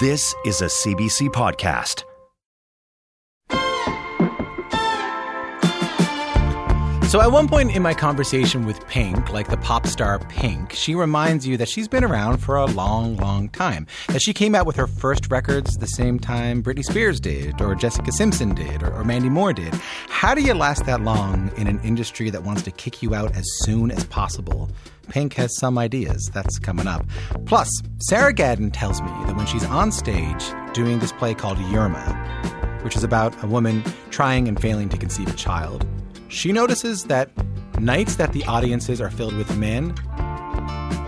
This is a CBC podcast. So, at one point in my conversation with Pink, like the pop star Pink, she reminds you that she's been around for a long, long time. That she came out with her first records the same time Britney Spears did, or Jessica Simpson did, or, or Mandy Moore did. How do you last that long in an industry that wants to kick you out as soon as possible? Pink has some ideas. That's coming up. Plus, Sarah Gadon tells me that when she's on stage doing this play called Yerma, which is about a woman trying and failing to conceive a child, she notices that nights that the audiences are filled with men,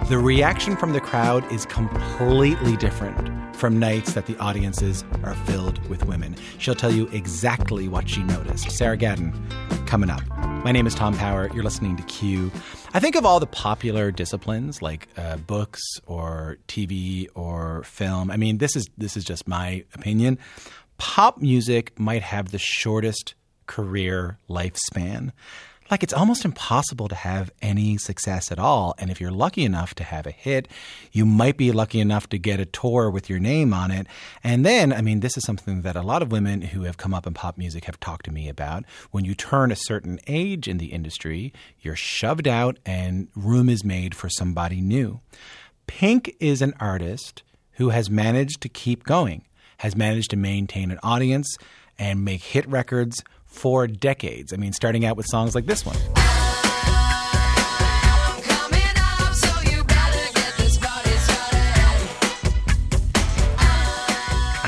the reaction from the crowd is completely different from nights that the audiences are filled with women. She'll tell you exactly what she noticed. Sarah Gadon, coming up. My name is Tom Power. You're listening to Q. I think of all the popular disciplines like uh, books or TV or film. I mean, this is this is just my opinion. Pop music might have the shortest career lifespan. Like it's almost impossible to have any success at all. And if you're lucky enough to have a hit, you might be lucky enough to get a tour with your name on it. And then, I mean, this is something that a lot of women who have come up in pop music have talked to me about. When you turn a certain age in the industry, you're shoved out and room is made for somebody new. Pink is an artist who has managed to keep going, has managed to maintain an audience and make hit records for decades. I mean, starting out with songs like this one.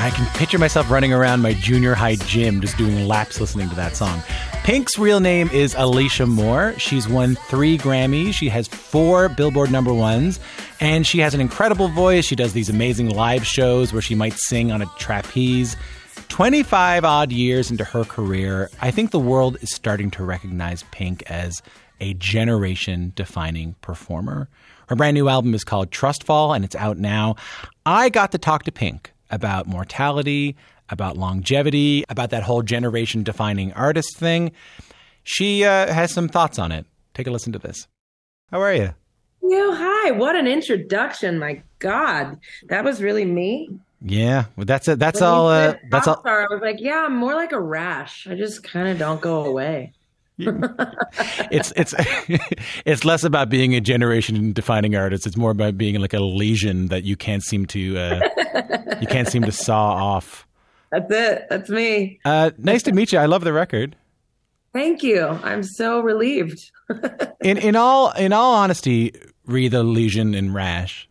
I can picture myself running around my junior high gym just doing laps listening to that song. Pink's real name is Alicia Moore. She's won three Grammys. She has four Billboard number ones. And she has an incredible voice. She does these amazing live shows where she might sing on a trapeze. 25 odd years into her career, I think the world is starting to recognize Pink as a generation defining performer. Her brand new album is called Trustfall and it's out now. I got to talk to Pink about mortality, about longevity, about that whole generation defining artist thing. She uh, has some thoughts on it. Take a listen to this. How are you? Yo, hi. What an introduction. My God. That was really me. Yeah, well, that's it. That's when all. Uh, that's all. I was like, yeah, I'm more like a rash. I just kind of don't go away. it's it's it's less about being a generation defining artist. It's more about being like a lesion that you can't seem to uh, you can't seem to saw off. That's it. That's me. Uh, nice to meet you. I love the record. Thank you. I'm so relieved. in in all in all honesty, read the lesion and rash.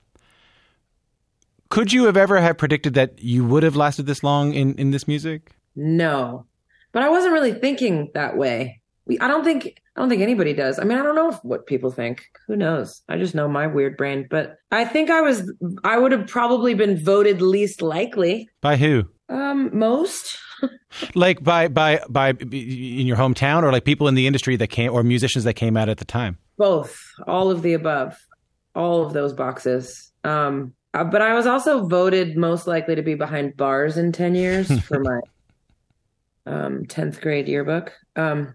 Could you have ever have predicted that you would have lasted this long in, in this music? No, but I wasn't really thinking that way. We, I don't think I don't think anybody does. I mean, I don't know what people think. Who knows? I just know my weird brain. But I think I was I would have probably been voted least likely. By who? Um, most. like by by by in your hometown, or like people in the industry that came, or musicians that came out at the time. Both, all of the above, all of those boxes. Um, uh, but I was also voted most likely to be behind bars in 10 years for my um, 10th grade yearbook. Um,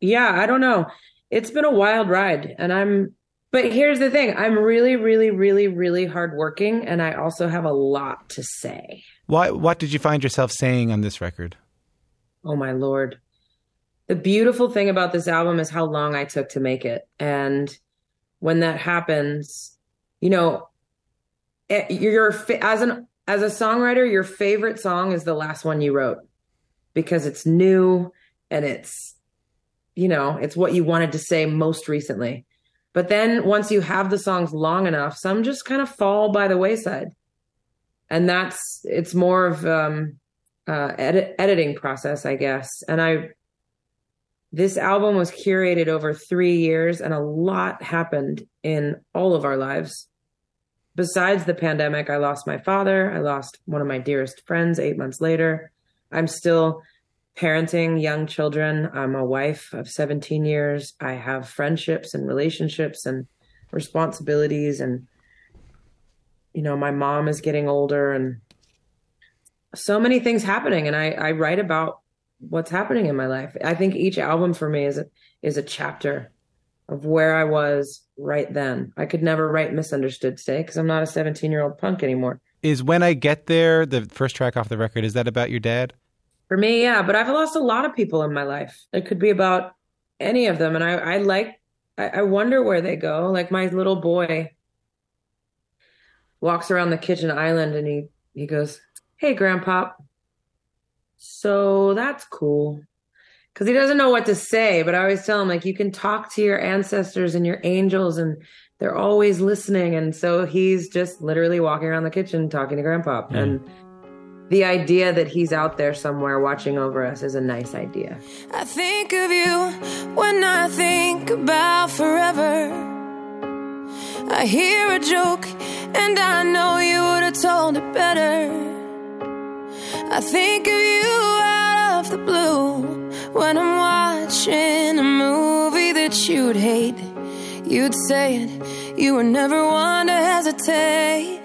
yeah, I don't know. It's been a wild ride and I'm but here's the thing, I'm really really really really hardworking and I also have a lot to say. Why what did you find yourself saying on this record? Oh my lord. The beautiful thing about this album is how long I took to make it and when that happens, you know, your as an as a songwriter, your favorite song is the last one you wrote because it's new and it's you know, it's what you wanted to say most recently. But then once you have the songs long enough, some just kind of fall by the wayside. And that's it's more of um uh edit, editing process, I guess. And I this album was curated over 3 years and a lot happened in all of our lives besides the pandemic, I lost my father. I lost one of my dearest friends eight months later. I'm still parenting young children. I'm a wife of 17 years. I have friendships and relationships and responsibilities. And, you know, my mom is getting older and so many things happening. And I, I write about what's happening in my life. I think each album for me is a, is a chapter of where I was right then. I could never write Misunderstood today because I'm not a 17 year old punk anymore. Is When I Get There, the first track off the record, is that about your dad? For me, yeah, but I've lost a lot of people in my life. It could be about any of them. And I, I like, I, I wonder where they go. Like my little boy walks around the kitchen island and he, he goes, Hey, grandpa. So that's cool. Cause he doesn't know what to say, but I always tell him, like, you can talk to your ancestors and your angels and they're always listening. And so he's just literally walking around the kitchen talking to grandpa. Mm. And the idea that he's out there somewhere watching over us is a nice idea. I think of you when I think about forever. I hear a joke and I know you would have told it better. I think of you out of the blue when I'm watching a movie that you'd hate. You'd say it, you were never one to hesitate.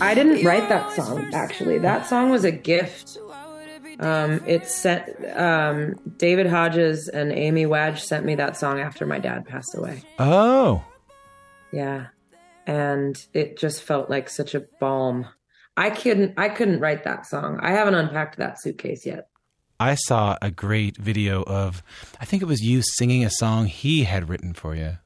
I didn't write that song actually. That song was a gift. Um, it sent um, David Hodges and Amy Wadge sent me that song after my dad passed away. Oh, yeah, and it just felt like such a balm. I couldn't I couldn't write that song. I haven't unpacked that suitcase yet. I saw a great video of I think it was you singing a song he had written for you.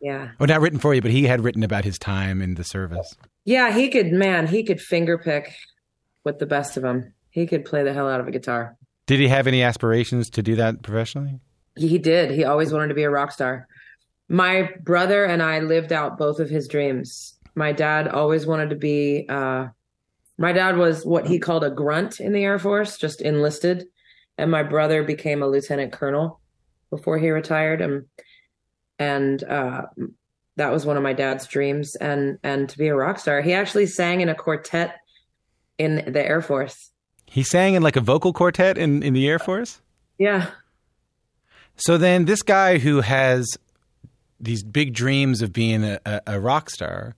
Yeah. Well, not written for you, but he had written about his time in the service. Yeah, he could, man, he could finger pick with the best of them. He could play the hell out of a guitar. Did he have any aspirations to do that professionally? He did. He always wanted to be a rock star. My brother and I lived out both of his dreams. My dad always wanted to be, uh, my dad was what he called a grunt in the Air Force, just enlisted. And my brother became a lieutenant colonel before he retired. And, and, uh, that was one of my dad's dreams and and to be a rock star. He actually sang in a quartet in the Air Force. He sang in like a vocal quartet in in the Air Force? Yeah. So then this guy who has these big dreams of being a, a, a rock star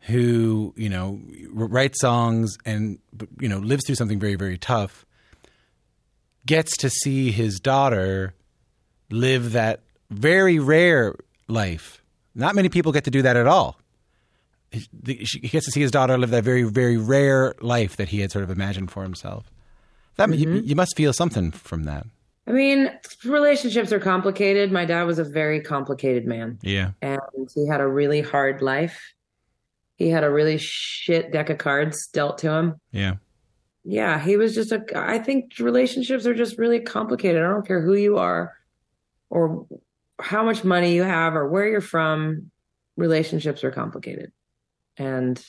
who, you know, writes songs and you know, lives through something very very tough gets to see his daughter live that very rare life not many people get to do that at all. He gets to see his daughter live that very, very rare life that he had sort of imagined for himself. That mm-hmm. you, you must feel something from that. I mean, relationships are complicated. My dad was a very complicated man. Yeah. And he had a really hard life. He had a really shit deck of cards dealt to him. Yeah. Yeah. He was just a, I think relationships are just really complicated. I don't care who you are or how much money you have or where you're from, relationships are complicated. And,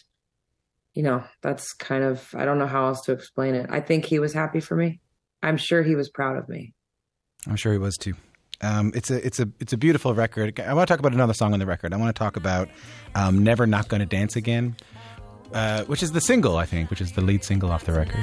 you know, that's kind of, I don't know how else to explain it. I think he was happy for me. I'm sure he was proud of me. I'm sure he was too. Um, it's a it's a it's a beautiful record. I want to talk about another song on the record. I want to talk about um, "Never Not Gonna Dance Again," uh, which is the single I think, which is the lead single off the record.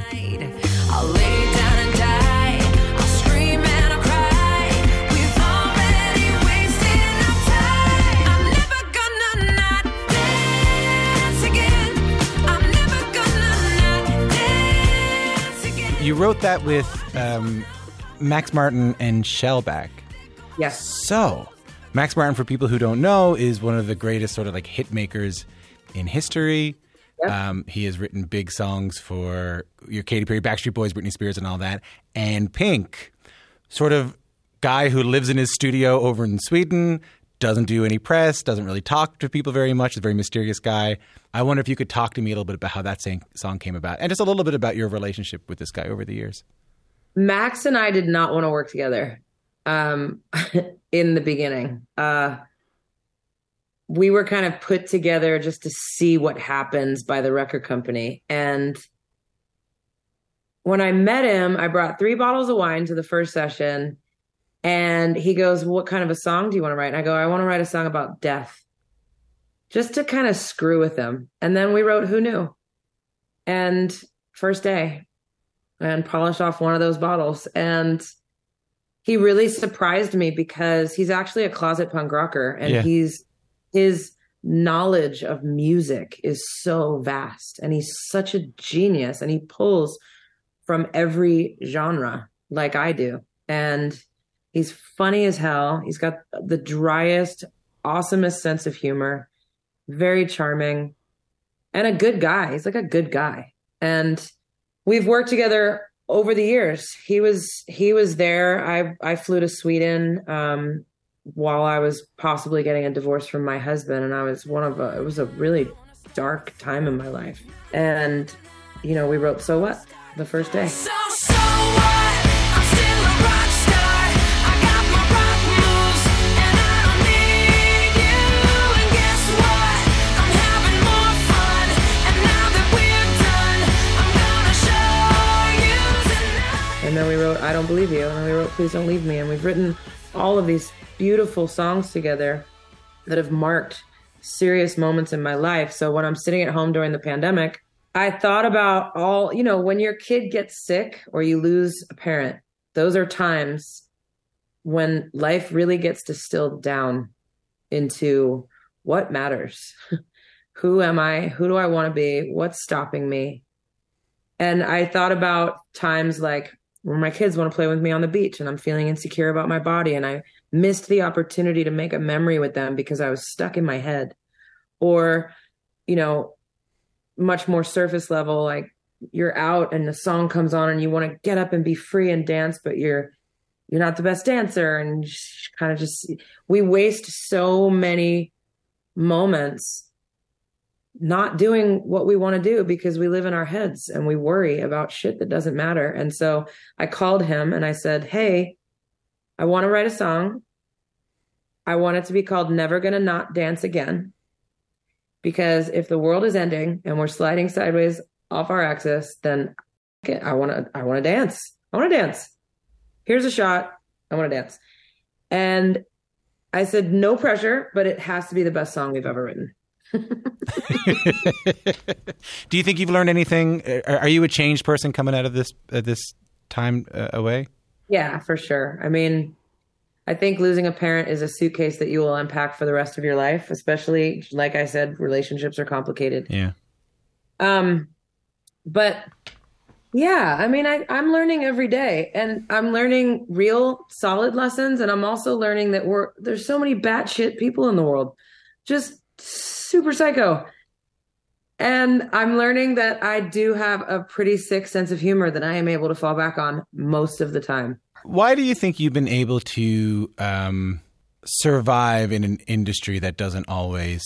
You wrote that with um, Max Martin and Shellback. Yes. So, Max Martin, for people who don't know, is one of the greatest sort of like hit makers in history. Yep. Um, he has written big songs for your Katy Perry, Backstreet Boys, Britney Spears, and all that. And Pink, sort of guy who lives in his studio over in Sweden, doesn't do any press, doesn't really talk to people very much, is a very mysterious guy. I wonder if you could talk to me a little bit about how that song came about and just a little bit about your relationship with this guy over the years. Max and I did not want to work together um, in the beginning. Uh, we were kind of put together just to see what happens by the record company. And when I met him, I brought three bottles of wine to the first session. And he goes, What kind of a song do you want to write? And I go, I want to write a song about death just to kind of screw with them. And then we wrote Who Knew? And first day and polished off one of those bottles. And he really surprised me because he's actually a closet punk rocker and Yeah. he's his knowledge of music is so vast and he's such a genius and he pulls from every genre like I do. And he's funny as hell. He's got the driest, awesomest sense of humor, very charming, and a good guy. He's like a good guy. And we've worked together over the years. He was he was there. I I flew to Sweden um while I was possibly getting a divorce from my husband and I was one of a it was a really dark time in my life. And you know, we wrote So What the first day. So, so what? I'm still a rock star. I got my rock moves, and I don't need you. And guess what? I'm having more fun. And now that we're done, I'm gonna show you tonight. And then we wrote I Don't Believe You. And then we wrote Please Don't Leave Me. And we've written all of these beautiful songs together that have marked serious moments in my life. So when I'm sitting at home during the pandemic, I thought about all, you know, when your kid gets sick or you lose a parent, those are times when life really gets distilled down into what matters. Who am I? Who do I want to be? What's stopping me? And I thought about times like when my kids want to play with me on the beach and I'm feeling insecure about my body and I missed the opportunity to make a memory with them because I was stuck in my head. Or, you know, much more surface level, like you're out and the song comes on and you want to get up and be free and dance, but you're you're not the best dancer and kind of just we waste so many moments not doing what we want to do because we live in our heads and we worry about shit that doesn't matter. And so I called him and I said, Hey, I want to write a song. I want it to be called Never Gonna Not Dance Again. Because if the world is ending and we're sliding sideways off our axis, then I want to I want to dance. I want to dance. Here's a shot. I want to dance. And I said no pressure, but it has to be the best song we've ever written. Do you think you've learned anything? Are are you a changed person coming out of this uh, this time uh, away? Yeah, for sure. I mean, I think losing a parent is a suitcase that you will unpack for the rest of your life, especially like I said, relationships are complicated. Yeah. Um but yeah, I mean I I'm learning every day and I'm learning real solid lessons and I'm also learning that we're there's so many batshit people in the world. Just super psycho. And I'm learning that I do have a pretty sick sense of humor that I am able to fall back on most of the time. Why do you think you've been able to um, survive in an industry that doesn't always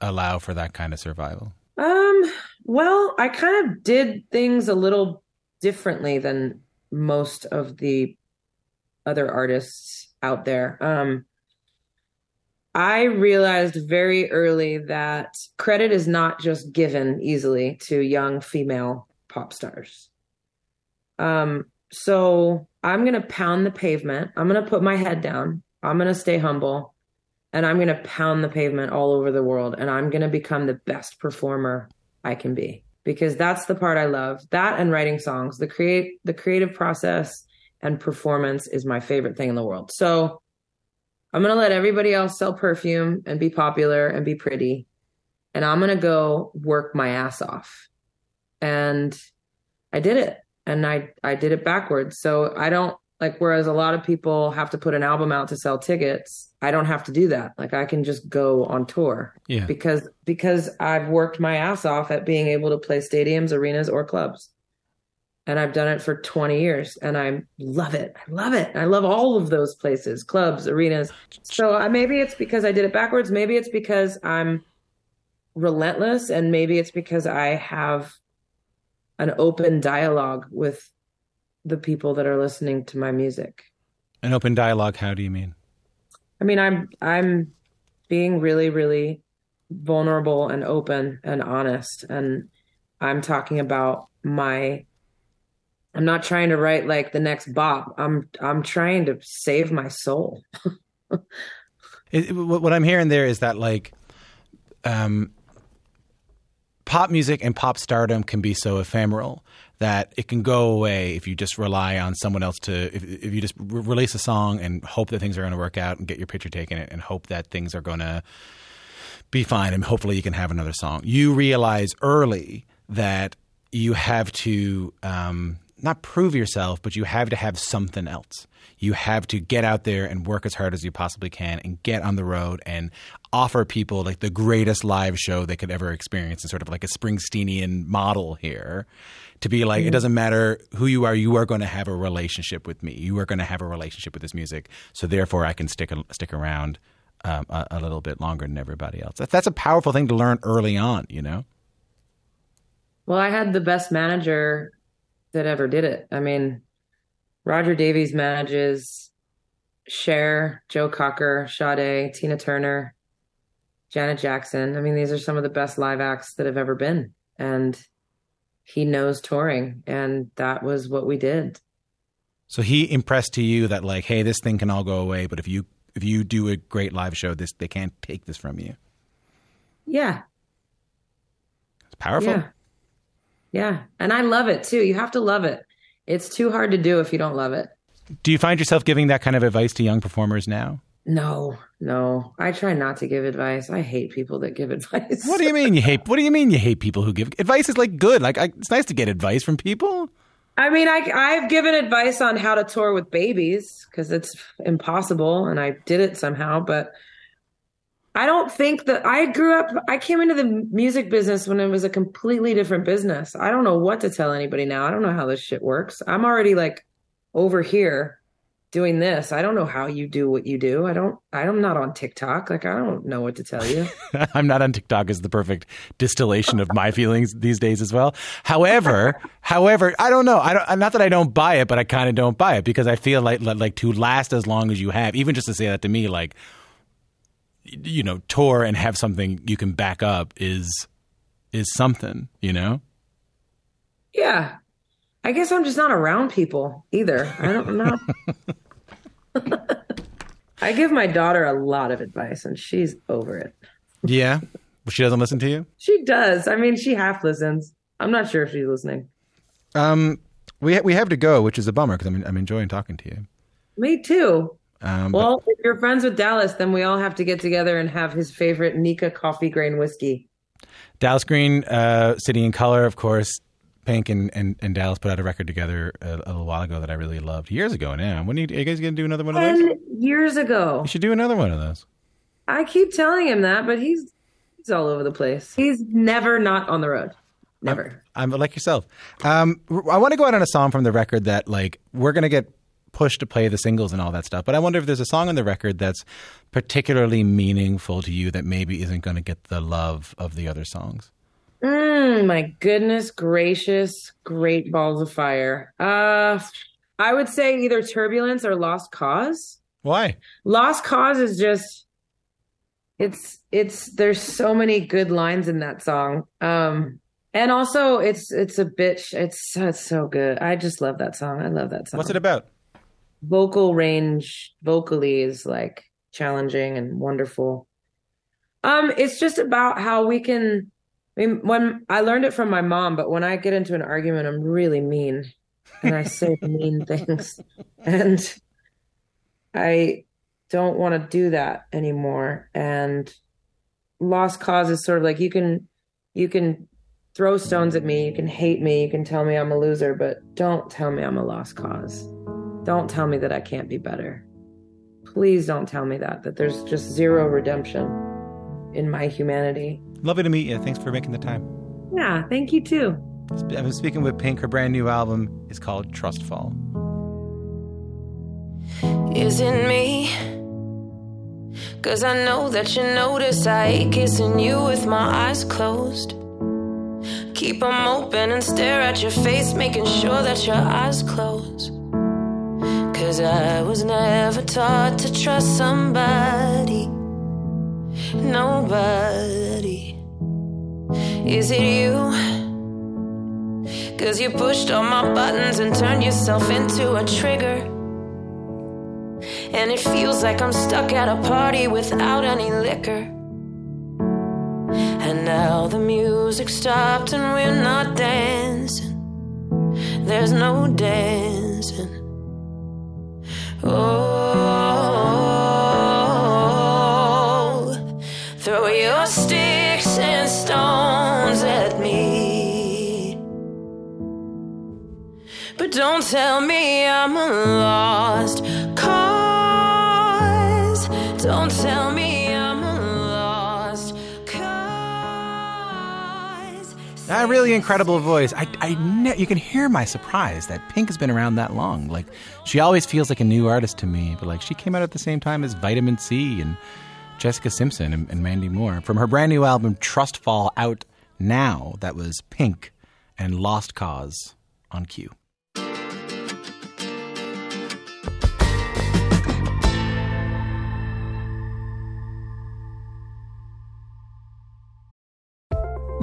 allow for that kind of survival? Um, well, I kind of did things a little differently than most of the other artists out there. Um, I realized very early that credit is not just given easily to young female pop stars. Um, so I'm going to pound the pavement. I'm going to put my head down. I'm going to stay humble and I'm going to pound the pavement all over the world and I'm going to become the best performer I can be because that's the part I love. That and writing songs, the create the creative process and performance is my favorite thing in the world. So I'm going to let everybody else sell perfume and be popular and be pretty and I'm going to go work my ass off. And I did it and I I did it backwards. So I don't like whereas a lot of people have to put an album out to sell tickets, I don't have to do that. Like I can just go on tour Yeah. because because I've worked my ass off at being able to play stadiums, arenas or clubs. And I've done it for 20 years and I love it. I love it. I love all of those places, clubs, arenas. So uh, maybe it's because I did it backwards, maybe it's because I'm relentless and maybe it's because I have an open dialogue with the people that are listening to my music. An open dialogue. How do you mean? I mean, I'm I'm being really really vulnerable and open and honest and I'm talking about my I'm not trying to write like the next bop. I'm I'm trying to save my soul. It, what I'm hearing there is that like um, pop music and pop stardom can be so ephemeral that it can go away if you just rely on someone else to if, if you just re- release a song and hope that things are going to work out and get your picture taken and hope that things are going to be fine and hopefully you can have another song you realize early that you have to um, not prove yourself but you have to have something else you have to get out there and work as hard as you possibly can and get on the road and offer people like the greatest live show they could ever experience and sort of like a Springsteenian model here to be like, mm-hmm. it doesn't matter who you are, you are going to have a relationship with me. You are going to have a relationship with this music. So therefore, I can stick stick around um, a, a, little bit longer than everybody else. That's a powerful thing to learn early on, you know. Well, I had the best manager that ever did it. I mean, Roger Davies manages Cher, Joe Cocker, Sade, Tina Turner, Janet Jackson. I mean, these are some of the best live acts that have ever been. And he knows touring. And that was what we did. So he impressed to you that like, hey, this thing can all go away, but if you if you do a great live show, this they can't take this from you. Yeah. It's powerful. Yeah. Yeah. And I love it too. You have to love it. It's too hard to do if you don't love it. Do you find yourself giving that kind of advice to young performers now? No, no. I try not to give advice. I hate people that give advice. What do you mean you hate? What do you mean you hate people who give advice? Is like good. Like I, it's nice to get advice from people. I mean, I I've given advice on how to tour with babies because it's impossible, and I did it somehow. But I don't think that I grew up. I came into the music business when it was a completely different business. I don't know what to tell anybody now. I don't know how this shit works. I'm already like over here doing this. I don't know how you do what you do. I don't. I'm not on TikTok. Like I don't know what to tell you. I'm not on TikTok is the perfect distillation of my feelings these days as well. However, however, I don't know. I don't. Not that I don't buy it, but I kind of don't buy it because I feel like like to last as long as you have, even just to say that to me, like you know tour and have something you can back up is is something you know? Yeah. I guess i'm just not around people either. I don't know. I give my daughter a lot of advice and she's over it. Yeah? But she doesn't listen to you? She does. I mean she half listens. I'm not sure if she's listening. Um we ha- we have to go which is a bummer because I'm, I'm enjoying talking to you. Me too um, well, but, if you're friends with Dallas, then we all have to get together and have his favorite Nikka Coffey Grain whiskey. Dallas Green, uh, City and Colour, of course. Pink and, and, and Dallas put out a record together a, a, little while ago that I really loved years ago now. When are you, are you guys going to do another one of those? years ago. You should do another one of those. I keep telling him that, but he's he's all over the place. He's never not on the road. Never. I'm, I'm like yourself. Um, I want to go out on a song from the record that like we're going to get push to play the singles and all that stuff. But I wonder if there's a song on the record that's particularly meaningful to you that maybe isn't going to get the love of the other songs. Mm, my goodness gracious, great balls of fire. Uh, I would say either Turbulence or Lost Cause. Why? Lost Cause is just it's it's there's so many good lines in that song. Um and also it's it's a bitch it's it's so good. I just love that song. I love that song. What's it about? Vocal range vocally is like challenging and wonderful. Um, it's just about how we can. I mean, when I learned it from my mom, but when I get into an argument, I'm really mean, and I say mean things, and I don't want to do that anymore. And lost cause is sort of like you can, you can throw stones at me, you can hate me, you can tell me I'm a loser, but don't tell me I'm a lost cause. Don't tell me that I can't be better. Please don't tell me that, that there's just zero redemption in my humanity. Lovely to meet you. Thanks for making the time. Yeah, thank you too. I've been speaking with Pink. Her brand new album is called Trustfall. Is it me? Cause I know that you notice I hate kissing you with my eyes closed. Keep them open and stare at your face, making sure that your eyes close. Cause I was never taught to trust somebody. Nobody. Is it you? Cause you pushed all my buttons and turned yourself into a trigger. And it feels like I'm stuck at a party without any liquor. And now the music stopped and we're not dancing. There's no dancing. Oh, throw your sticks and stones at me. But don't tell me I'm lost That really incredible voice. I, I ne- you can hear my surprise that Pink has been around that long. Like, she always feels like a new artist to me, but like, she came out at the same time as Vitamin C and Jessica Simpson and, and Mandy Moore. From her brand new album, Trustfall, out now, that was Pink and Lost Cause on Q.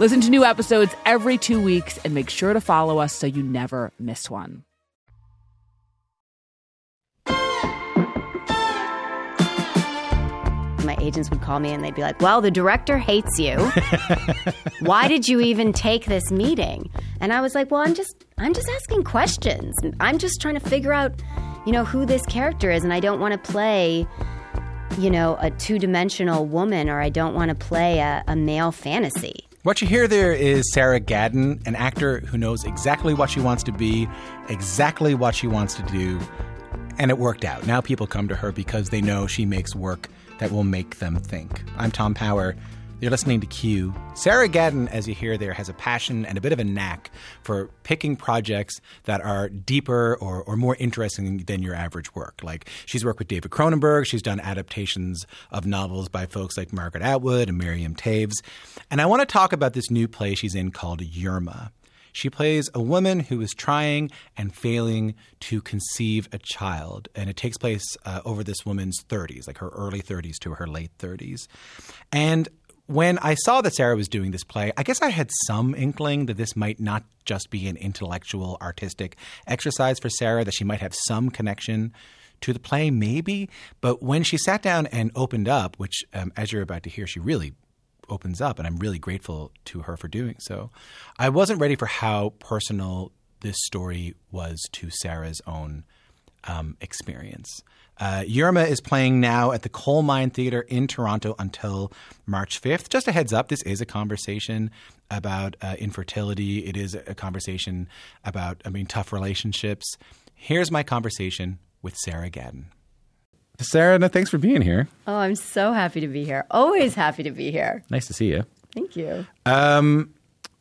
Listen to new episodes every two weeks and make sure to follow us so you never miss one. My agents would call me and they'd be like, Well, the director hates you. Why did you even take this meeting? And I was like, Well, I'm just I'm just asking questions. I'm just trying to figure out, you know, who this character is, and I don't want to play you know, a two dimensional woman or I don't want to play a, a male fantasy. What you hear there is Sarah Gadon, an actor who knows exactly what she wants to be, exactly what she wants to do, and it worked out. Now people come to her because they know she makes work that will make them think. I'm Tom Power. You're listening to Q. Sarah Gadon, as you hear there, has a passion and a bit of a knack for picking projects that are deeper or, or more interesting than your average work. Like she's worked with David Cronenberg, she's done adaptations of novels by folks like Margaret Atwood and Miriam Toews. And I want to talk about this new play she's in called Yerma. She plays a woman who is trying and failing to conceive a child. And it takes place uh, over this woman's 30s, like her early 30s to her late 30s. And when I saw that Sarah was doing this play, I guess I had some inkling that this might not just be an intellectual, artistic exercise for Sarah, that she might have some connection to the play, maybe. But when she sat down and opened up, which, um, as you're about to hear, she really opens up, and I'm really grateful to her for doing so, I wasn't ready for how personal this story was to Sarah's own um, experience. Uh, Yerma is playing now at the Coal Mine Theatre in Toronto until March 5th. Just a heads up, this is a conversation about uh, infertility. It is a conversation about, I mean, tough relationships. Here's my conversation with Sarah Gadon. Sarah, no, thanks for being here. Oh, I'm so happy to be here. Always happy to be here. Nice to see you. Thank you. Um,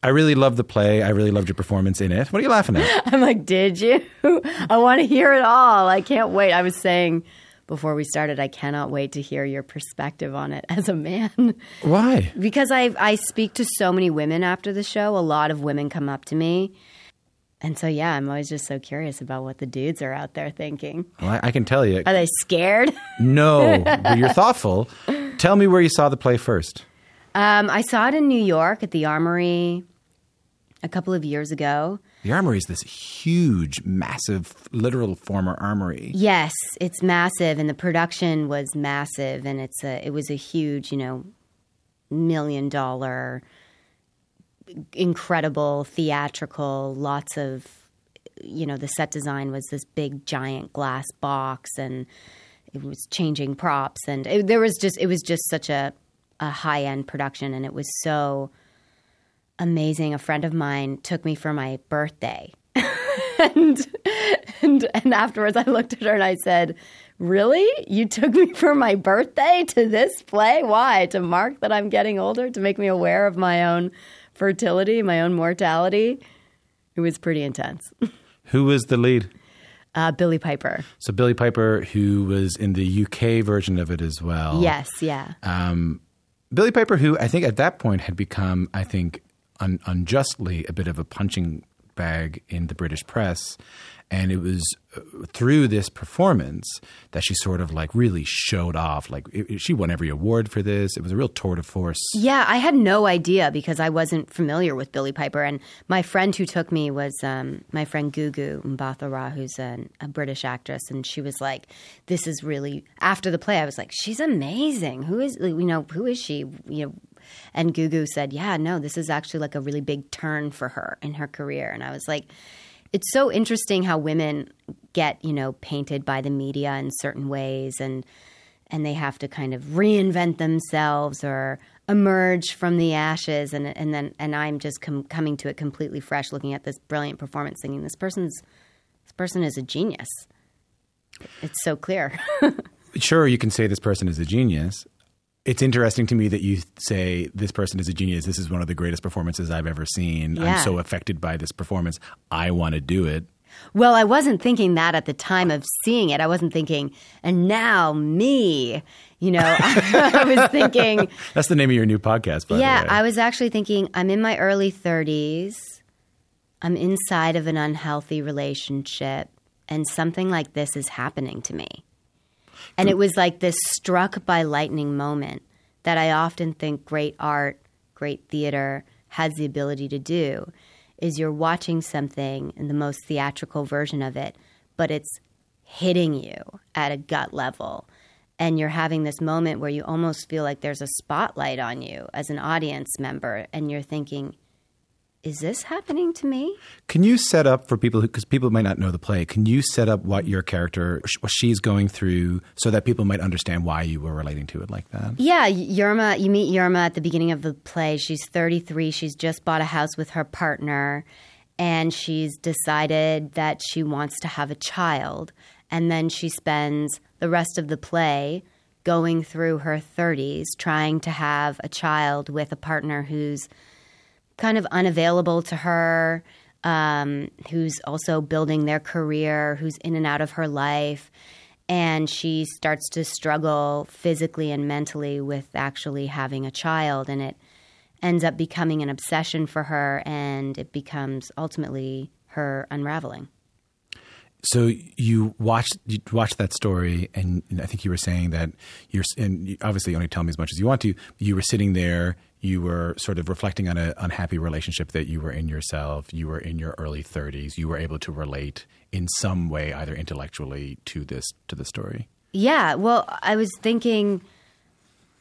I really loved the play. I really loved your performance in it. What are you laughing at? I'm like, did you? I want to hear it all. I can't wait. I was saying before we started, I cannot wait to hear your perspective on it as a man. Why? Because I I speak to so many women after the show. A lot of women come up to me. And so yeah, I'm always just so curious about what the dudes are out there thinking. Well, I, I can tell you. Are they scared? No, but you're thoughtful. Tell me where you saw the play first. Um, I saw it in New York at the Armory a couple of years ago. The armory is this huge, massive, literal former armory. Yes, it's massive, and the production was massive, and it's a it was a huge, you know, million dollar, incredible theatrical. Lots of, you know, the set design was this big giant glass box, and it was changing props, and it, there was just it was just such a a high end production, and it was so amazing. A friend of mine took me for my birthday and and and afterwards I looked at her and I said, "Really? You took me for my birthday to this play? Why? To mark that I'm getting older? To make me aware of my own fertility, my own mortality?" It was pretty intense. Who was the lead? Uh, Billie Piper. So Billie Piper, who was in the UK version of it as well. Yes, yeah. Um, Billie Piper, who I think at that point had become, I think, un- unjustly a bit of a punching bag in the British press. And it was uh, through this performance that she sort of like really showed off. Like it, she won every award for this. It was a real tour de force. Yeah, I had no idea because I wasn't familiar with Billie Piper. And my friend who took me was um, my friend Gugu Mbatha-Raw, who's a British actress. And she was like, this is really, after the play, I was like, she's amazing. Who is, you know, who is she? You know, and Gugu said, yeah, no, this is actually like a really big turn for her in her career. And I was like, it's so interesting how women get, you know, painted by the media in certain ways and and they have to kind of reinvent themselves or emerge from the ashes and and then and I'm just com- coming to it completely fresh looking at this brilliant performance thinking this person's this person is a genius. It's so clear. Sure, you can say this person is a genius. It's interesting to me that you say this person is a genius. This is one of the greatest performances I've ever seen. Yeah. I'm so affected by this performance. I want to do it. Well, I wasn't thinking that at the time of seeing it. I wasn't thinking, and now me. You know, I was thinking, That's the name of your new podcast, by yeah, the way. I was actually thinking, I'm in my early 30s. I'm inside of an unhealthy relationship, and something like this is happening to me. And it was like this struck by lightning moment that I often think great art, great theater has the ability to do is you're watching something in the most theatrical version of it, but it's hitting you at a gut level. And you're having this moment where you almost feel like there's a spotlight on you as an audience member, and you're thinking, is this happening to me? Can you set up for people because people might not know the play? Can you set up what your character, what she's going through, so that people might understand why you were relating to it like that? Yeah, Yerma, you meet Yerma at the beginning of the play. She's 33. She's just bought a house with her partner, and she's decided that she wants to have a child. And then she spends the rest of the play going through her 30s trying to have a child with a partner who's kind of unavailable to her, um, who's also building their career, who's in and out of her life. And she starts to struggle physically and mentally with actually having a child. And it ends up becoming an obsession for her, and it becomes ultimately her unraveling. So you watched you watched that story, and I think you were saying that you're, and obviously you only tell me as much as you want to. You were sitting there, you were sort of reflecting on an unhappy relationship that you were in yourself. You were in your early 30s. You were able to relate in some way, either intellectually, to this to the story. Yeah, well, I was thinking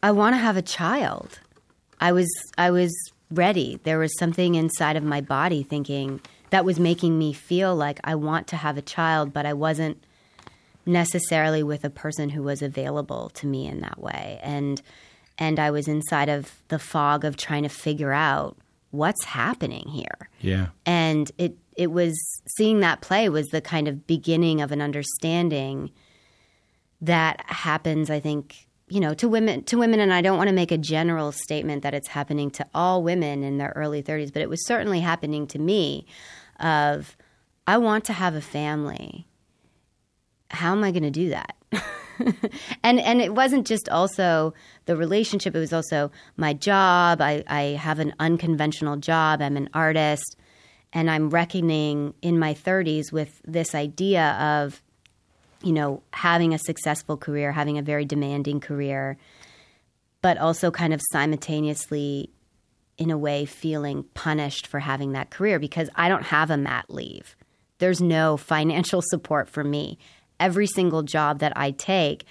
I want to have a child. I was I was ready. There was something inside of my body thinking that was making me feel like I want to have a child, but I wasn't necessarily with a person who was available to me in that way. And and I was inside of the fog of trying to figure out what's happening here Yeah. and it it was seeing that play was the kind of beginning of an understanding that happens i think you know to women to women and i don't want to make a general statement that it's happening to all women in their early 30s but it was certainly happening to me of i want to have a family how am i going to do that? And and it wasn't just also the relationship it was also my job. I i have an unconventional job i'm an artist and i'm reckoning in my 30s with this idea of you know having a successful career having a very demanding career but also kind of simultaneously in a way feeling punished for having that career because i don't have a mat leave. There's no financial support for me every single job that I take,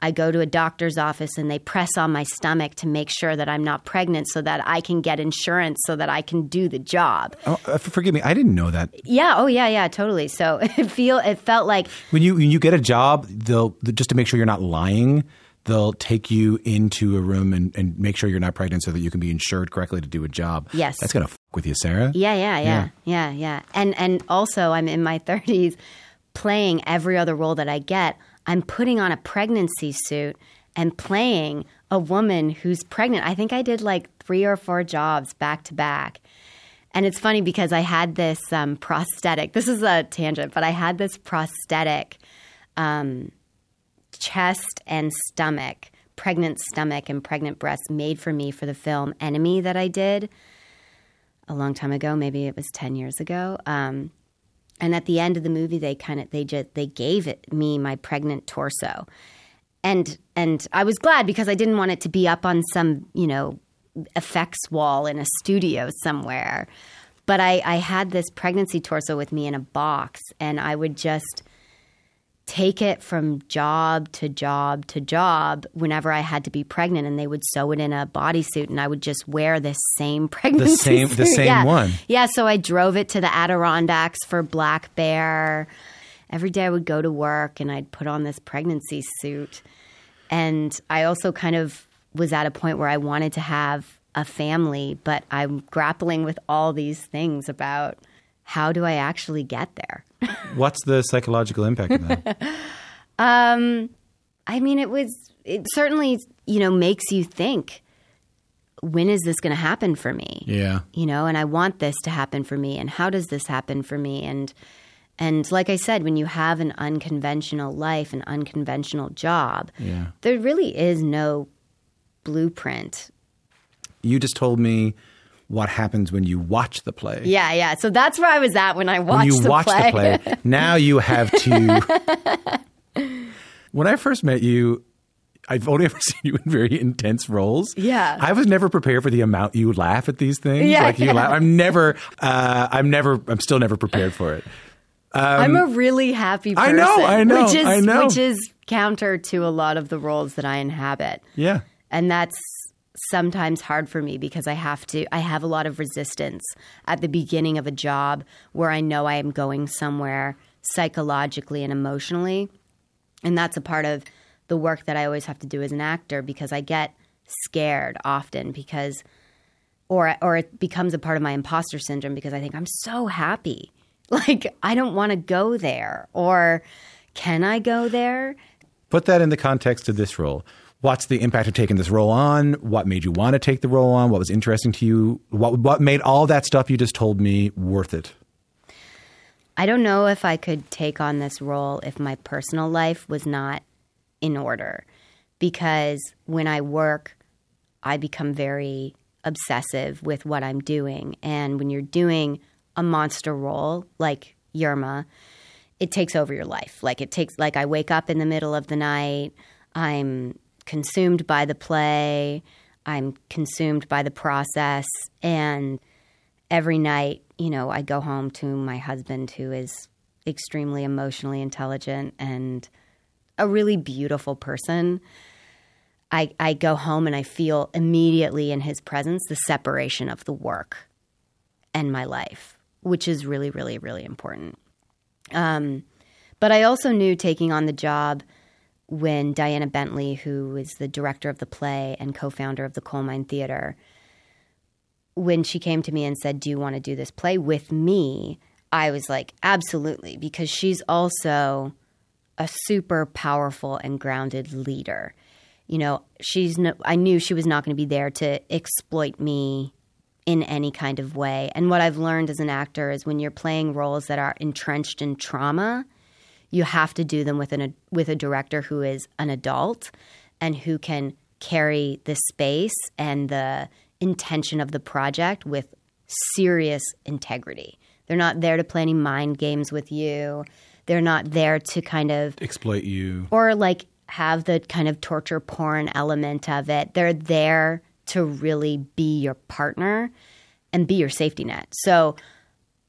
I go to a doctor's office and they press on my stomach to make sure that I'm not pregnant so that I can get insurance so that I can do the job. Oh, uh, forgive me, I didn't know that. Yeah, oh yeah, yeah, totally. So it feel it felt like When you when you get a job, they'll just to make sure you're not lying. they'll take you into a room and, and make sure you're not pregnant so that you can be insured correctly to do a job. Yes. That's going to fuck with you, Sarah. Yeah, yeah, yeah, yeah, yeah. And and also, I'm in my 30s, playing every other role that I get. I'm putting on a pregnancy suit and playing a woman who's pregnant. I think I did like three or four jobs back to back. And it's funny because I had this um, prosthetic. This is a tangent, but I had this prosthetic um, chest and stomach, pregnant stomach and pregnant breasts made for me for the film Enemy that I did a long time ago. Maybe it was 10 years ago. Um, and at the end of the movie, they kind of they just they gave it me my pregnant torso, and and I was glad because I didn't want it to be up on some you know effects wall in a studio somewhere. But I, I had this pregnancy torso with me in a box, and I would just take it from job to job to job whenever I had to be pregnant, and they would sew it in a bodysuit, and I would just wear this same pregnancy the same- the suit. same Yeah. one. Yeah, so I drove it to the Adirondacks for Black Bear. Every day I would go to work, and I'd put on this pregnancy suit, and I also kind of was at a point where I wanted to have a family, but I'm grappling with all these things about how do I actually get there. What's the psychological impact of that? Um, I mean, it was it certainly you know makes you think. When is this going to happen for me? yeah. You know, and I want this to happen for me. And how does this happen for me? And and like I said, when you have an unconventional life, an unconventional job, Yeah. there really is no blueprint. You just told me what happens when you watch the play. Yeah, yeah. So that's where I was at when I watched when you the watch play. the play, now you have to. when I first met you, I've only ever seen you in very intense roles. Yeah. I was never prepared for the amount you laugh at these things. Yeah, like you yeah. laugh. I'm never. Uh, I'm never. I'm still never prepared for it. I'm a really happy I person. know, I know, which is I know. which is counter to a lot of the roles that I inhabit. Yeah. and that's sometimes hard for me because I have to I have a lot of resistance at the beginning of a job where I know I am going somewhere psychologically and emotionally. And that's a part of the work that I always have to do as an actor because I get scared often because or or it becomes a part of my imposter syndrome because I think I'm so happy. Like I don't want to go there. Or can I go there? Put that in the context of this role. What's the impact of taking this role on? What made you want to take the role on? What was interesting to you? What what made all that stuff you just told me worth it? I don't know if I could take on this role if my personal life was not in order. Because when I work, I become very obsessive with what I'm doing. And when you're doing a monster role like Yerma, it takes over your life. Like it takes like I wake up in the middle of the night, I'm consumed by the play, I'm consumed by the process and every night, you know, I go home to my husband who is extremely emotionally intelligent and a really beautiful person. I, I go home and I feel immediately in his presence the separation of the work and my life, which is really, really, really important. Um, but I also knew taking on the job when Diana Bentley, who is the director of the play and co founder of the Coal Mine Theater, when she came to me and said, Do you want to do this play with me? I was like, Absolutely, because she's also a super powerful and grounded leader. You know, she's no, I knew she was not going to be there to exploit me in any kind of way. And what I've learned as an actor is when you're playing roles that are entrenched in trauma, you have to do them with an with a director who is an adult and who can carry the space and the intention of the project with serious integrity. They're not there to play any mind games with you. They're not there to kind of Exploit you. or like have the kind of torture porn element of it. They're there to really be your partner and be your safety net. So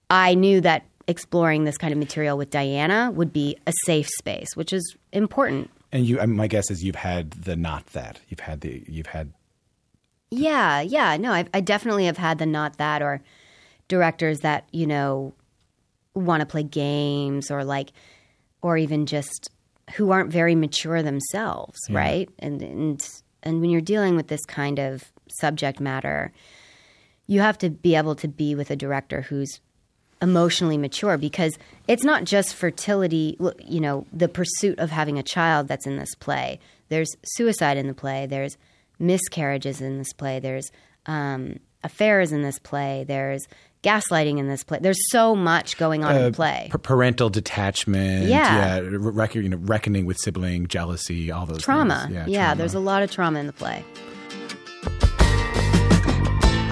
I knew that exploring this kind of material with Diana would be a safe space, which is important. And you, I mean, my guess is you've had the not that. You've had the, you've had Yeah, yeah. No, I, I definitely have had the not that or directors that, you know, want to play games or like, or even just who aren't very mature themselves, right? And and and when you're dealing with this kind of subject matter, you have to be able to be with a director who's emotionally mature because it's not just fertility, you know, the pursuit of having a child that's in this play. There's suicide in the play. There's miscarriages in this play. There's um, affairs in this play. There's gaslighting in this play. There's so much going on in the play. P- parental detachment. Yeah. rec- you know, reckoning with sibling jealousy, all those trauma. things. Yeah, trauma. there's a lot of trauma in the play.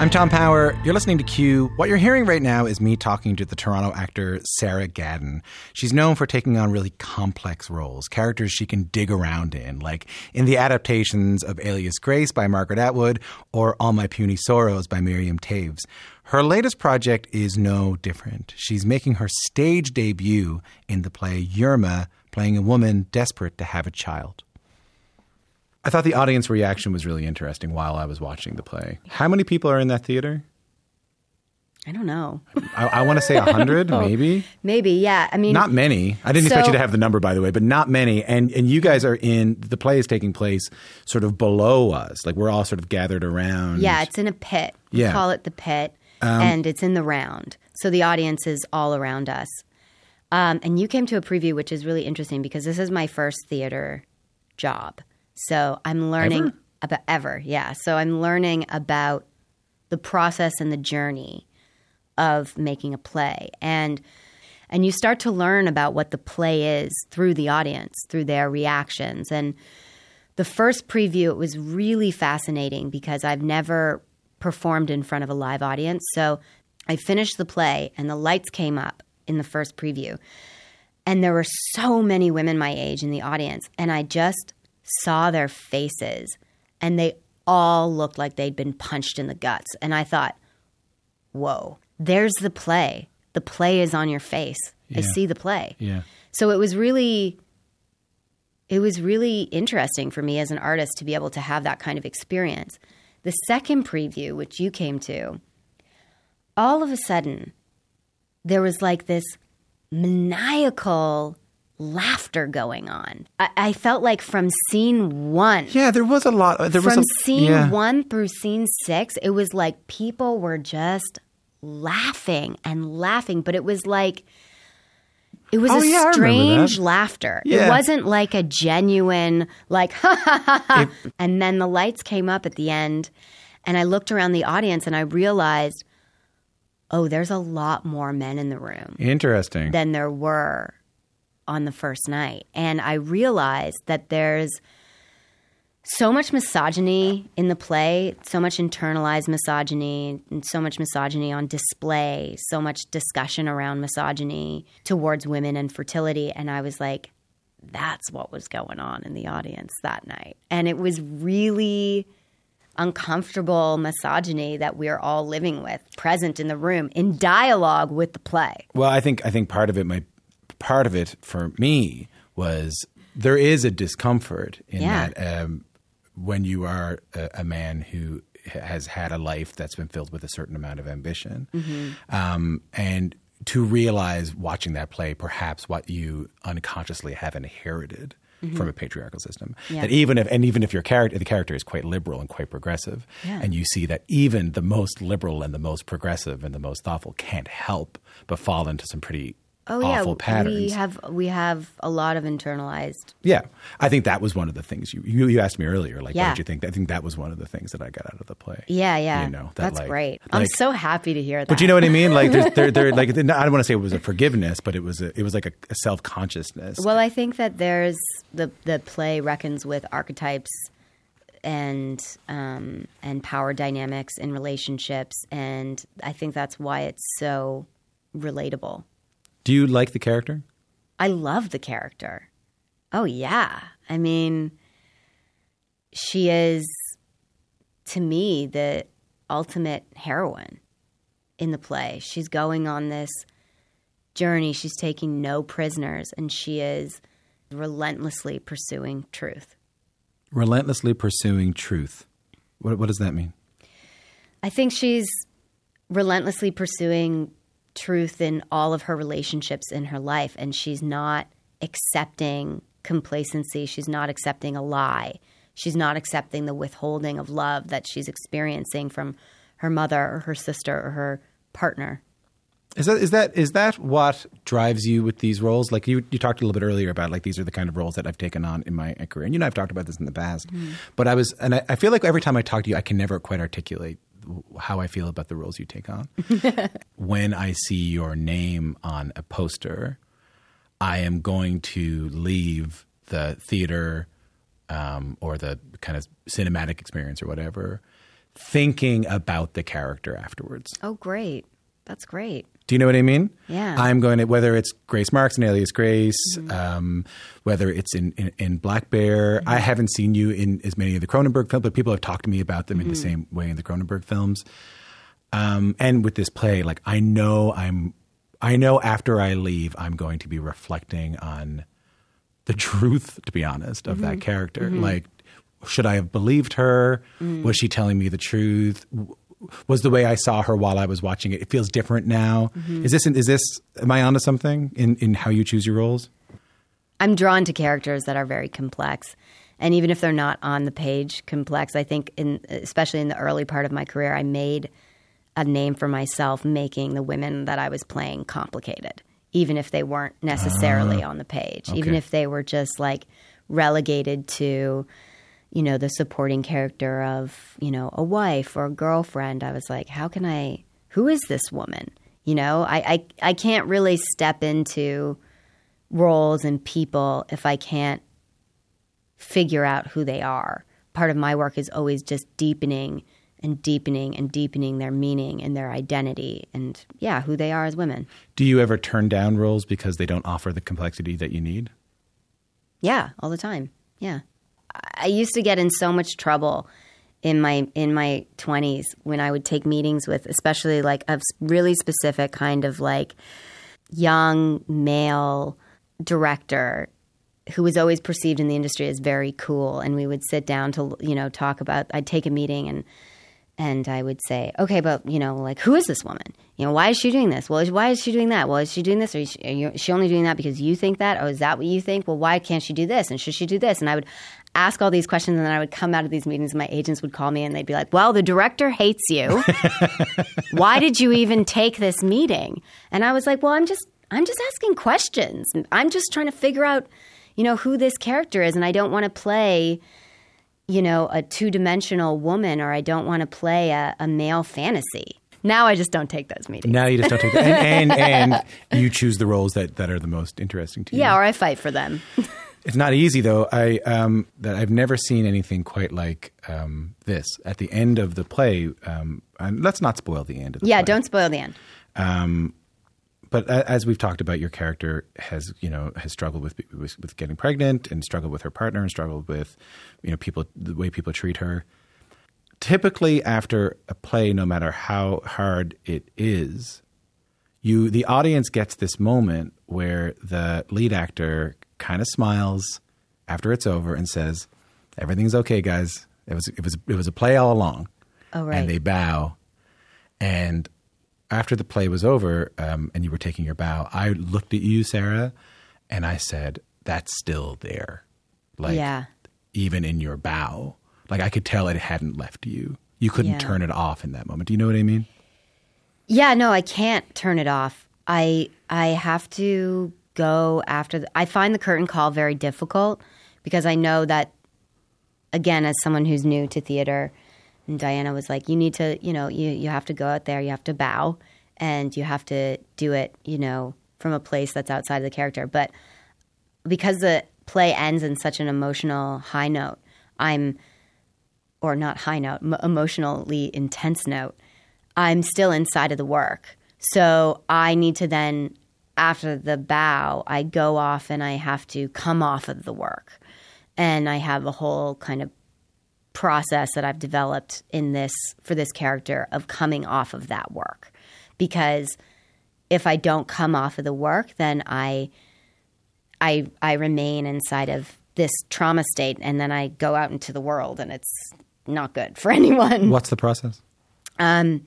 I'm Tom Power. You're listening to Q. What you're hearing right now is me talking to the Toronto actor Sarah Gadon. She's known for taking on really complex roles, characters she can dig around in, like in the adaptations of Alias Grace by Margaret Atwood or All My Puny Sorrows by Miriam Toews. Her latest project is no different. She's making her stage debut in the play Yerma, playing a woman desperate to have a child. I thought the audience reaction was really interesting while I was watching the play. How many people are in that theater? I don't know. I, I want to say a hundred, maybe. Maybe, yeah. I mean, Not many. I didn't expect you to have the number, by the way, but not many. And and you guys are in the play is taking place sort of below us. Like we're all sort of gathered around. Yeah, it's in a pit. Yeah. Um, call it the pit, and it's in the round. So the audience is all around us. Um, and you came to a preview, which is really interesting because this is my first theater job. So I'm learning Ever? about ever, yeah. So I'm learning about the process and the journey of making a play, and and you start to learn about what the play is through the audience, through their reactions, and the first preview it was really fascinating because I've never performed in front of a live audience. So I finished the play and the lights came up in the first preview. And there were so many women my age in the audience and I just saw their faces and they all looked like they'd been punched in the guts and I thought, "Whoa, there's the play. The play is on your face. I see the play." Yeah. So it was really it was really interesting for me as an artist to be able to have that kind of experience. The second preview, which you came to, all of a sudden, there was like this maniacal laughter going on. I, I felt like from scene one, Yeah, there was a lot. Uh, there from was a, scene yeah. one through scene six, it was like people were just laughing and laughing, but it was like it was Oh, a yeah, strange laughter. Yeah. It wasn't like a genuine like ha ha ha ha. And then the lights came up at the end, and I looked around the audience and I realized, oh, there's a lot more men in the room Interesting. than there were on the first night. And I realized that there's so much misogyny in the play, so much internalized misogyny, and so much misogyny on display, so much discussion around misogyny towards women and fertility. And I was like, that's what was going on in the audience that night. And it was really uncomfortable misogyny that we're all living with present in the room in dialogue with the play. Well, I think I think part of it might part of it for me was there is a discomfort in Yeah. that um, when you are a, a man who has had a life that's been filled with a certain amount of ambition, um, and to realize watching that play perhaps what you unconsciously have inherited. From a patriarchal system, Yeah. that even if and even if your character the character is quite liberal and quite progressive, Yeah. and you see that even the most liberal and the most progressive and the most thoughtful can't help but fall into some pretty Oh awful yeah, patterns. we have we have a lot of internalized. yeah, I think that was one of the things you you, you asked me earlier. Like, Yeah. what did you think? I think that was one of the things that I got out of the play. Yeah, yeah, You know, that, that's like- great. I'm so happy to hear that. But you know what I mean? Like, there's, there, there, like, I don't want to say it was a forgiveness, but it was a, it was like a, a self consciousness. Well, I think that there's the the play reckons with archetypes and um, and power dynamics in relationships, and I think that's why it's so relatable. Do you like the character? I love the character. Oh yeah. I mean she is to me the ultimate heroine in the play. She's going on this journey. She's taking no prisoners and she is relentlessly pursuing truth. Relentlessly pursuing truth. What, what does that mean? I think she's relentlessly pursuing truth in all of her relationships in her life, and she's not accepting complacency. She's not accepting a lie. She's not accepting the withholding of love that she's experiencing from her mother or her sister or her partner. Is that is that is that what drives you with these roles? Like you you talked a little bit earlier about like these are the kind of roles that I've taken on in my career, and you know I've talked about this in the past. Mm-hmm. But I was, and I, I feel like every time I talk to you, I can never quite articulate how I feel about the roles you take on. when I see your name on a poster, I am going to leave the theater um, or the kind of cinematic experience or whatever, thinking about the character afterwards. Oh, great. That's great. Do you know what I mean? Yeah. I'm going to whether it's Grace Marks and Alias Grace, mm-hmm. um, whether it's in, in, in Black Bear. I mm-hmm. haven't seen you in as many of the Cronenberg films, but people have talked to me about them in the mm-hmm. same way in the Cronenberg films. Um, and with this play, like I know I'm, I know after I leave, I'm going to be reflecting on the truth, to be honest, of that character. Like, should I have believed her? Mm. Was she telling me the truth? Was the way I saw her while I was watching it? It feels different now. Mm-hmm. Is this? Is this? Am I onto something in in how you choose your roles? I'm drawn to characters that are very complex. And even if they're not on the page complex, I think in especially in the early part of my career, I made a name for myself making the women that I was playing complicated, even if they weren't necessarily ah, on the page, even if they were just like relegated to, you know, the supporting character of, you know, a wife or a girlfriend. I was like, how can I who is this woman? You know, I I, I can't really step into roles and people if I can't figure out who they are. Part of my work is always just deepening and deepening and deepening their meaning and their identity and yeah, who they are as women. Do you ever turn down roles because they don't offer the complexity that you need? Yeah, all the time. Yeah. I- used to get in so much trouble in my in my 20s when I would take meetings with especially like a really specific kind of like young male director who was always perceived in the industry as very cool. And we would sit down to you know talk about I'd take a meeting and and I would say, okay, but you know, like, who is this woman? You know, why is she doing this? Well, is, why is she doing that? Well, is she doing this? Or is she, are you, is she only doing that because you think that? Or is that what you think? Well, why can't she do this? And should she do this? And I would ask all these questions, and then I would come out of these meetings, and my agents would call me, and they'd be like, "Well, the director hates you. why did you even take this meeting?" And I was like, "Well, I'm just, I'm just asking questions. I'm just trying to figure out, you know, who this character is, and I don't want to play." You know, a two dimensional woman or I don't want to play a, a male fantasy. Now I just don't take those meetings. Now you just don't take that, and, and and you choose the roles that that are the most interesting to you. Yeah, or I fight for them. It's not easy though. I um, that I've never seen anything quite like um, this. At the end of the play, um, and let's not spoil the end of the yeah, play. don't spoil the end. But as we've talked about, your character has you know has struggled with with, with getting pregnant and struggled with her partner and struggled with you know people the way people treat her. Typically, after a play, no matter how hard it is, you the audience gets this moment where the lead actor kind of smiles after it's over and says, "Everything's okay, guys. It was it was it was a play all along." Oh, right. And they bow, and after the play was over um, and you were taking your bow, I looked at you, Sarah, and I said, "That's still there." Like Yeah. even in your bow, like I could tell it hadn't left you. You couldn't Yeah. turn it off in that moment. Do you know what I mean? Yeah, no, I can't turn it off. I I have to go after. The, I find the curtain call very difficult because I know that, again, as someone who's new to theater, and Diana was like, "You need to, you know, you you have to go out there, you have to bow, and you have to do it, you know, from a place that's outside of the character." But because the play ends in such an emotional high note, I'm or not high note, m- emotionally intense note, I'm still inside of the work. So I need to then, after the bow, I go off and I have to come off of the work. And I have a whole kind of process that I've developed in this for this character of coming off of that work. Because if I don't come off of the work, then I I I remain inside of this trauma state and then I go out into the world and it's not good for anyone. What's the process? Um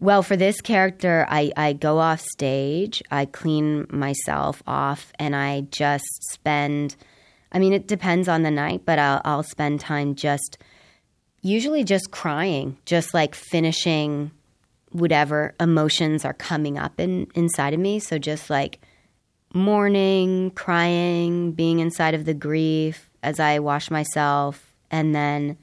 Well, for this character, I, I go off stage, I clean myself off, and I just spend I mean, it depends on the night, but I'll, I'll spend time just, usually just crying, just like finishing whatever emotions are coming up in, inside of me. So just like mourning, crying, being inside of the grief as I wash myself. And then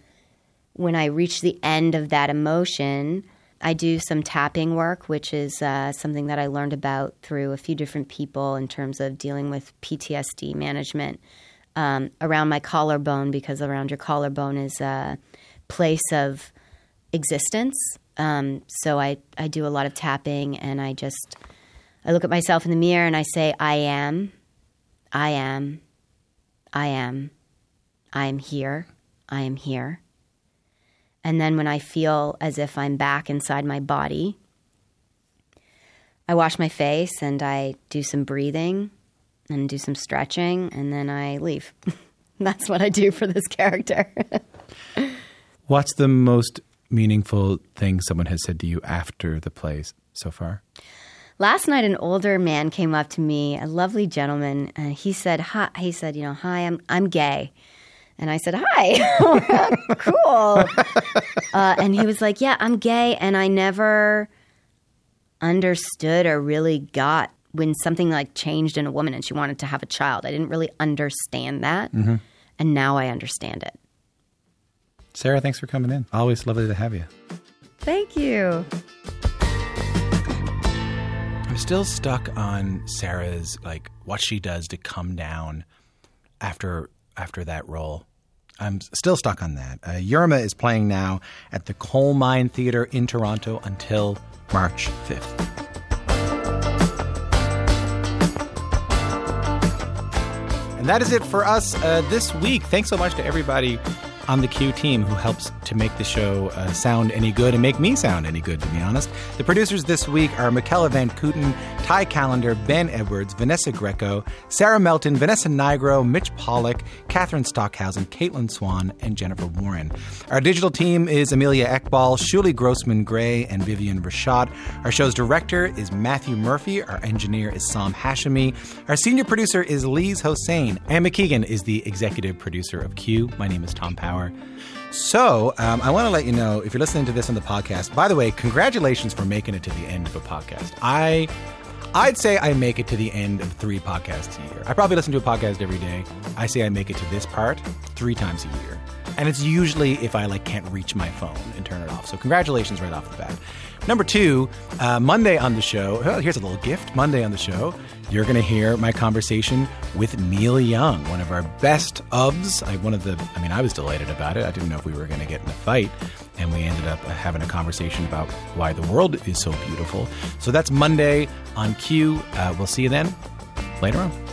when I reach the end of that emotion, I do some tapping work, which is uh, something that I learned about through a few different people in terms of dealing with PTSD management um, around my collarbone, because around your collarbone is a place of existence. Um, so I, I do a lot of tapping and I just I look at myself in the mirror and I say, I am, I am, I am, I am here, I am here. And then when I feel as if I'm back inside my body, I wash my face and I do some breathing and do some stretching and then I leave. That's what I do for this character. What's the most meaningful thing someone has said to you after the play so far? Last night, an older man came up to me, a lovely gentleman. Uh, he said, "Hi." He said, "You know, hi, I'm I'm gay." And I said, Hi, cool. Uh, and he was like, Yeah, I'm gay. And I never understood or really got when something like changed in a woman and she wanted to have a child. I didn't really understand that. Mm-hmm. And now I understand it. Sarah, thanks for coming in. Always lovely to have you. Thank you. I'm still stuck on Sarah's like what she does to come down after after that role. I'm still stuck on that. Uh, Yerma is playing now at the Coal Mine Theatre in Toronto until March 5th. And that is it for us uh, this week. Thanks so much to everybody on the Q team who helps to make the show uh, sound any good and make me sound any good, to be honest. The producers this week are Michaela Van Kooten, Ty Callender, Ben Edwards, Vanessa Greco, Sarah Melton, Vanessa Nigro, Mitch Pollock, Catherine Stockhausen, Caitlin Swan, and Jennifer Warren. Our digital team is Amelia Ekbal, Shuli Grossman Gray, and Vivian Rashad. Our show's director is Matthew Murphy. Our engineer is Sam Hashimi. Our senior producer is Lise Hossein. Anne McKeegan is the executive producer of Q. My name is Tom Power hour. So, um, I want to let you know if you're listening to this on the podcast. By the way, congratulations for making it to the end of a podcast. I, I'd say I make it to the end of three podcasts a year. I probably listen to a podcast every day. I say I make it to this part three times a year, and it's usually if I like can't reach my phone and turn it off. So, congratulations right off the bat. Number two, uh, Monday on the show. Here's a little gift. Monday on the show, you're going to hear my conversation with Neil Young, one of our best ofs. I, one of the. I mean, I was delighted about it. I didn't know if we were going to get in a fight, and we ended up having a conversation about why the world is so beautiful. So that's Monday on Q. Uh, we'll see you then. Later on.